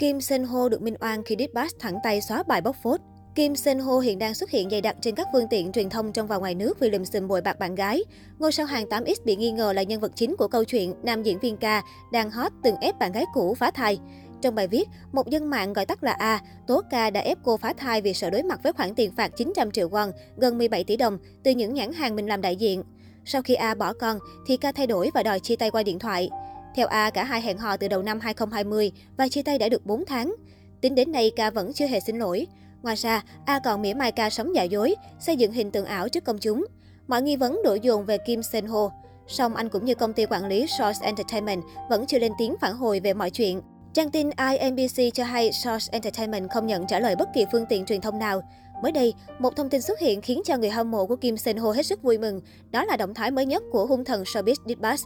Kim Sen Ho được minh oan khi Dispatch thẳng tay xóa bài bóc phốt. Kim Sen Ho hiện đang xuất hiện dày đặc trên các phương tiện truyền thông trong và ngoài nước vì lùm xùm bội bạc bạn gái. Ngôi sao hàng 8X bị nghi ngờ là nhân vật chính của câu chuyện nam diễn viên ca đang hot từng ép bạn gái cũ phá thai. Trong bài viết, một dân mạng gọi tắt là A, tố ca đã ép cô phá thai vì sợ đối mặt với khoản tiền phạt 900 triệu won, gần 17 tỷ đồng, từ những nhãn hàng mình làm đại diện. Sau khi A bỏ con, thì ca thay đổi và đòi chia tay qua điện thoại. Theo A, cả hai hẹn hò từ đầu năm 2020 và chia tay đã được 4 tháng. Tính đến nay, ca vẫn chưa hề xin lỗi. Ngoài ra, A còn mỉa mai ca sống giả dối, xây dựng hình tượng ảo trước công chúng. Mọi nghi vấn đổ dồn về Kim Sen Ho. Song anh cũng như công ty quản lý Source Entertainment vẫn chưa lên tiếng phản hồi về mọi chuyện. Trang tin iMBC cho hay Source Entertainment không nhận trả lời bất kỳ phương tiện truyền thông nào. Mới đây, một thông tin xuất hiện khiến cho người hâm mộ của Kim Sen Ho hết sức vui mừng. Đó là động thái mới nhất của hung thần showbiz Dispatch.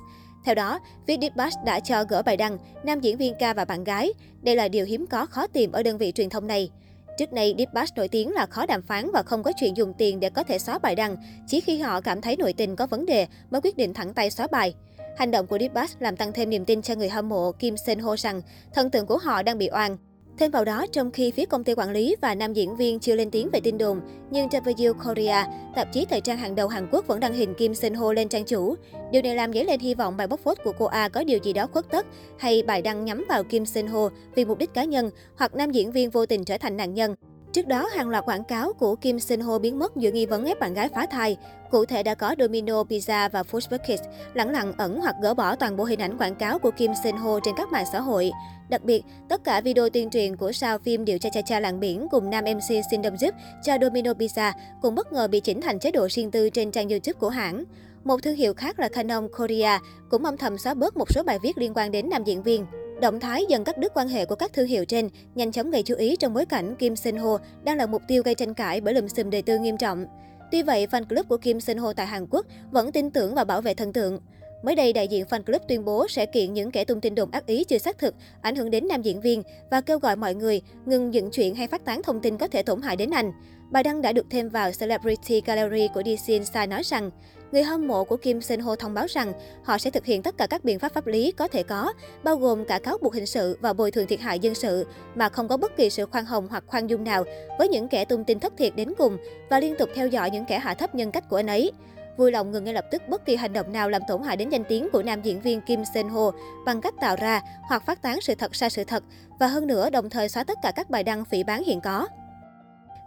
Theo đó, phía Dispatch đã cho gỡ bài đăng nam diễn viên ca và bạn gái. Đây là điều hiếm có khó tìm ở đơn vị truyền thông này. Trước đây, Dispatch nổi tiếng là khó đàm phán và không có chuyện dùng tiền để có thể xóa bài đăng. Chỉ khi họ cảm thấy nội tình có vấn đề mới quyết định thẳng tay xóa bài. Hành động của Dispatch làm tăng thêm niềm tin cho người hâm mộ Kim Sen Ho rằng thần tượng của họ đang bị oan. Thêm vào đó, trong khi phía công ty quản lý và nam diễn viên chưa lên tiếng về tin đồn, nhưng W Korea, tạp chí thời trang hàng đầu Hàn Quốc vẫn đăng hình Kim Sinh Ho lên trang chủ. Điều này làm dấy lên hy vọng bài bóc phốt của cô A có điều gì đó khuất tất, hay bài đăng nhắm vào Kim Sinh Ho vì mục đích cá nhân, hoặc nam diễn viên vô tình trở thành nạn nhân. Trước đó, hàng loạt quảng cáo của Kim Sin Ho biến mất giữa nghi vấn ép bạn gái phá thai. Cụ thể đã có Domino Pizza và Food Bucket lẳng lặng ẩn hoặc gỡ bỏ toàn bộ hình ảnh quảng cáo của Kim Sin Ho trên các mạng xã hội. Đặc biệt, tất cả video tuyên truyền của sao phim Điều Cha Cha Cha Làng Biển cùng nam MC Sin Đâm Giúp cho Domino Pizza cũng bất ngờ bị chỉnh thành chế độ riêng tư trên trang YouTube của hãng. Một thương hiệu khác là Canon Korea cũng âm thầm xóa bớt một số bài viết liên quan đến nam diễn viên. Động thái dần cắt đứt quan hệ của các thương hiệu trên nhanh chóng gây chú ý trong bối cảnh Kim Sinh Ho đang là mục tiêu gây tranh cãi bởi lùm xùm đời tư nghiêm trọng. Tuy vậy, fan club của Kim Sinh Ho tại Hàn Quốc vẫn tin tưởng và bảo vệ thần tượng. Mới đây, đại diện fan club tuyên bố sẽ kiện những kẻ tung tin đồn ác ý chưa xác thực, ảnh hưởng đến nam diễn viên và kêu gọi mọi người ngừng dựng chuyện hay phát tán thông tin có thể tổn hại đến anh. Bài đăng đã được thêm vào Celebrity Gallery của DC Insight nói rằng, người hâm mộ của Kim Sen Ho thông báo rằng họ sẽ thực hiện tất cả các biện pháp pháp lý có thể có, bao gồm cả cáo buộc hình sự và bồi thường thiệt hại dân sự, mà không có bất kỳ sự khoan hồng hoặc khoan dung nào với những kẻ tung tin thất thiệt đến cùng và liên tục theo dõi những kẻ hạ thấp nhân cách của anh ấy vui lòng ngừng ngay lập tức bất kỳ hành động nào làm tổn hại đến danh tiếng của nam diễn viên Kim Sen Ho bằng cách tạo ra hoặc phát tán sự thật sai sự thật và hơn nữa đồng thời xóa tất cả các bài đăng phỉ bán hiện có.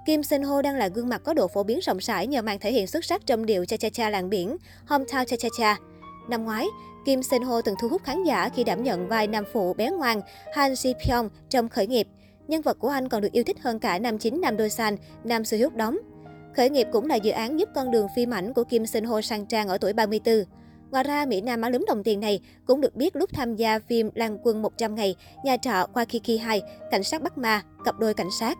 Kim Sen Ho đang là gương mặt có độ phổ biến rộng rãi nhờ màn thể hiện xuất sắc trong điệu Cha Cha Cha làng biển, Hometown Cha Cha Cha. Năm ngoái, Kim Sen Ho từng thu hút khán giả khi đảm nhận vai nam phụ bé ngoan Han Ji Pyong trong khởi nghiệp. Nhân vật của anh còn được yêu thích hơn cả nam chính Nam Do San, Nam Soo Hyuk đóng. Khởi nghiệp cũng là dự án giúp con đường phim ảnh của Kim Sen Ho sang trang ở tuổi 34. Ngoài ra, Mỹ Nam má lúm đồng tiền này cũng được biết lúc tham gia phim Lan quân 100 ngày, nhà trọ qua Kiki 2, cảnh sát bắt ma, cặp đôi cảnh sát.